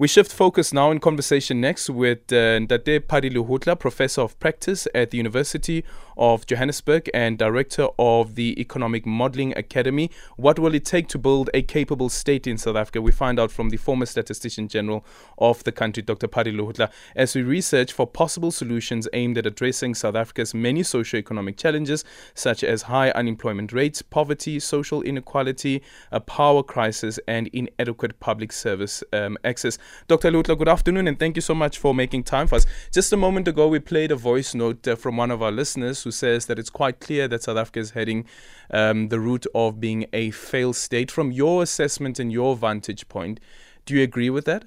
We shift focus now in conversation next with uh, Ndate Phali Lehohla, Professor of Practice at the University of Johannesburg and Director of the Economic Modeling Academy. What will it take to build a capable state in South Africa? We find out from the former Statistician General of the country, Dr. Phali Lehohla, as we research for possible solutions aimed at addressing South Africa's many socio-economic challenges, such as high unemployment rates, poverty, social inequality, a power crisis, and inadequate public service um, access. Dr. Lehohla, good afternoon, and thank you so much for making time for us. Just a moment ago, we played a voice note uh, from one of our listeners who says that it's quite clear that South Africa is heading um, the route of being a failed state. From your assessment and your vantage point, do you agree with that?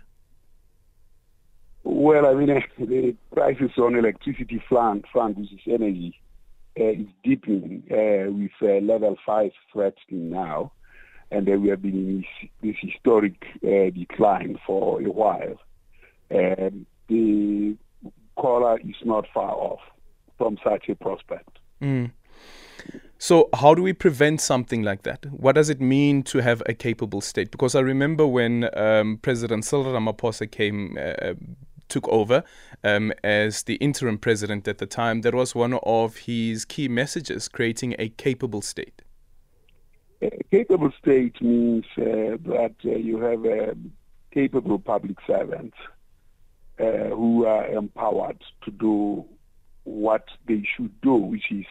Well, I mean, the crisis on electricity front, front which is energy, uh, is deepening uh, with uh, level five threatening now and then we have been in this, this historic uh, decline for a while. And the caller is not far off from such a prospect. Mm. So, how do we prevent something like that? What does it mean to have a capable state? Because I remember when um, President Cyril Ramaphosa came. Uh, took over um, as the interim president at the time, that was one of his key messages creating a capable state. A capable state means uh, that uh, you have a capable public servants uh, who are empowered to do what they should do, which is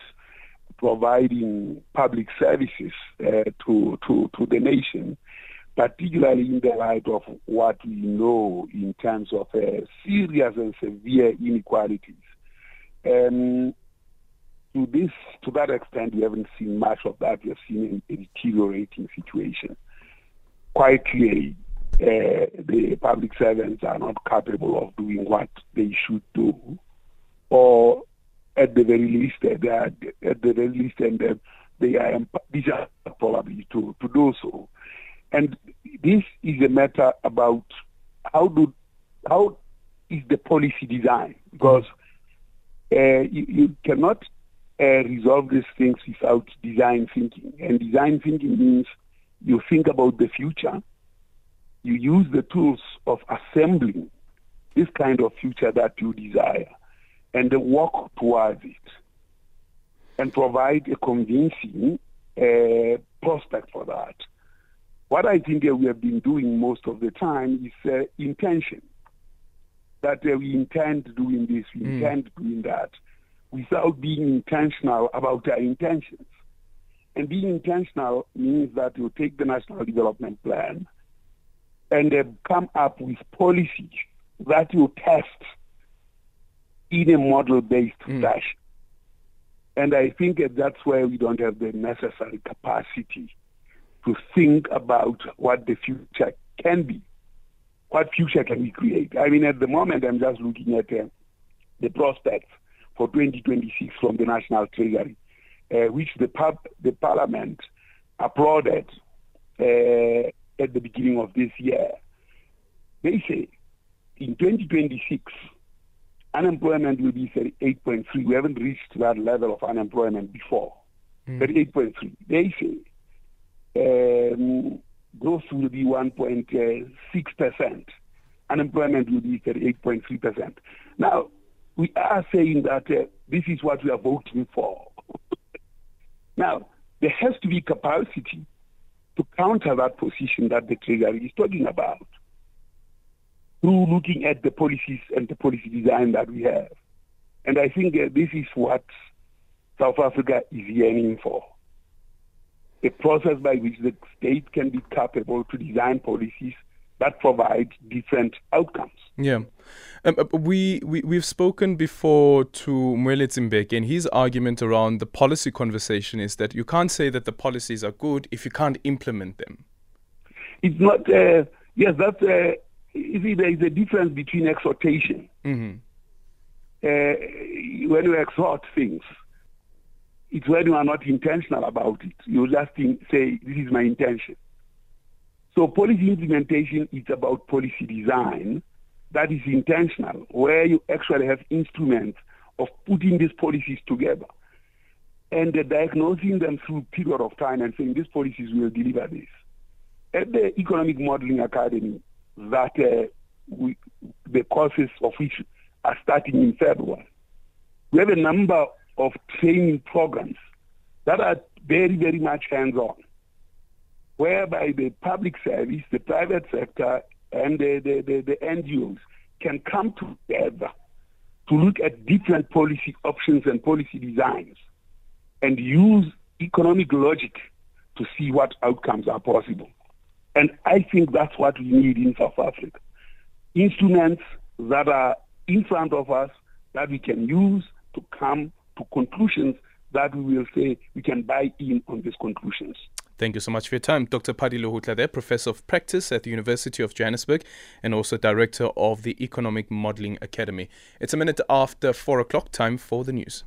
providing public services uh, to, to, to the nation, particularly in the light of what we know in terms of uh, serious and severe inequalities. Um, to this, to that extent, we haven't seen much of that. We have seen a, deteriorating situation. Quite clearly, uh, the public servants are not capable of doing what they should do, or at the very least, they are, at the very least, and uh, they are these probably to to do so. And this is a matter about how do how is the policy design because uh, you, you, cannot uh, resolve these things without design thinking. And design thinking means you think about the future, you use the tools of assembling this kind of future that you desire, and work towards it, and provide a convincing uh, prospect for that. What I think that we have been doing most of the time is uh, intention. That uh, we intend doing this, we mm. intend doing that without being intentional about our intentions. And being intentional means that you take the National Development Plan and uh, come up with policies that you test in a model-based mm. fashion. And I think that's where we don't have the necessary capacity to think about what the future can be. What future can we create? I mean, at the moment, I'm just looking at uh, the prospects for 2026 from the National Treasury, uh, which the, pub, the Parliament applauded uh, at the beginning of this year. They say in 2026, unemployment will be 38.3. We haven't reached that level of unemployment before. Mm. 38.3. They say um, growth will be 1.6%. Unemployment will be 38.3%. Now, we are saying that uh, this is what we are voting for. now, there has to be capacity to counter that position that the Treasury is talking about through looking at the policies and the policy design that we have. And I think uh, this is what South Africa is yearning for. A process by which the state can be capable to design policies that provide different outcomes. Yeah. Um, uh, we, we, we've spoken before to Moeletsi Mbeki, and his argument around the policy conversation is that you can't say that the policies are good if you can't implement them. It's not, uh, yes, that's, uh, see, there is a difference between exhortation. Mm-hmm. Uh, when you exhort things, it's when you are not intentional about it. You just think, say, this is my intention. So policy implementation is about policy design that is intentional, where you actually have instruments of putting these policies together and uh, diagnosing them through period of time and saying these policies will deliver this. At the Economic Modeling Academy, that uh, we, the courses of which are starting in February. We have a number of training programs that are very, very much hands-on, whereby the public service, the private sector, and the, the, the, the NGOs can come together to look at different policy options and policy designs and use economic logic to see what outcomes are possible. And I think that's what we need in South Africa. Instruments that are in front of us that we can use to come to conclusions that we will say we can buy in on these conclusions. Thank you so much for your time. Dr. Phali Lehohla there, Professor of Practice at the University of Johannesburg and also Director of the Economic Modeling Academy. It's a minute after 4 o'clock, time for the news.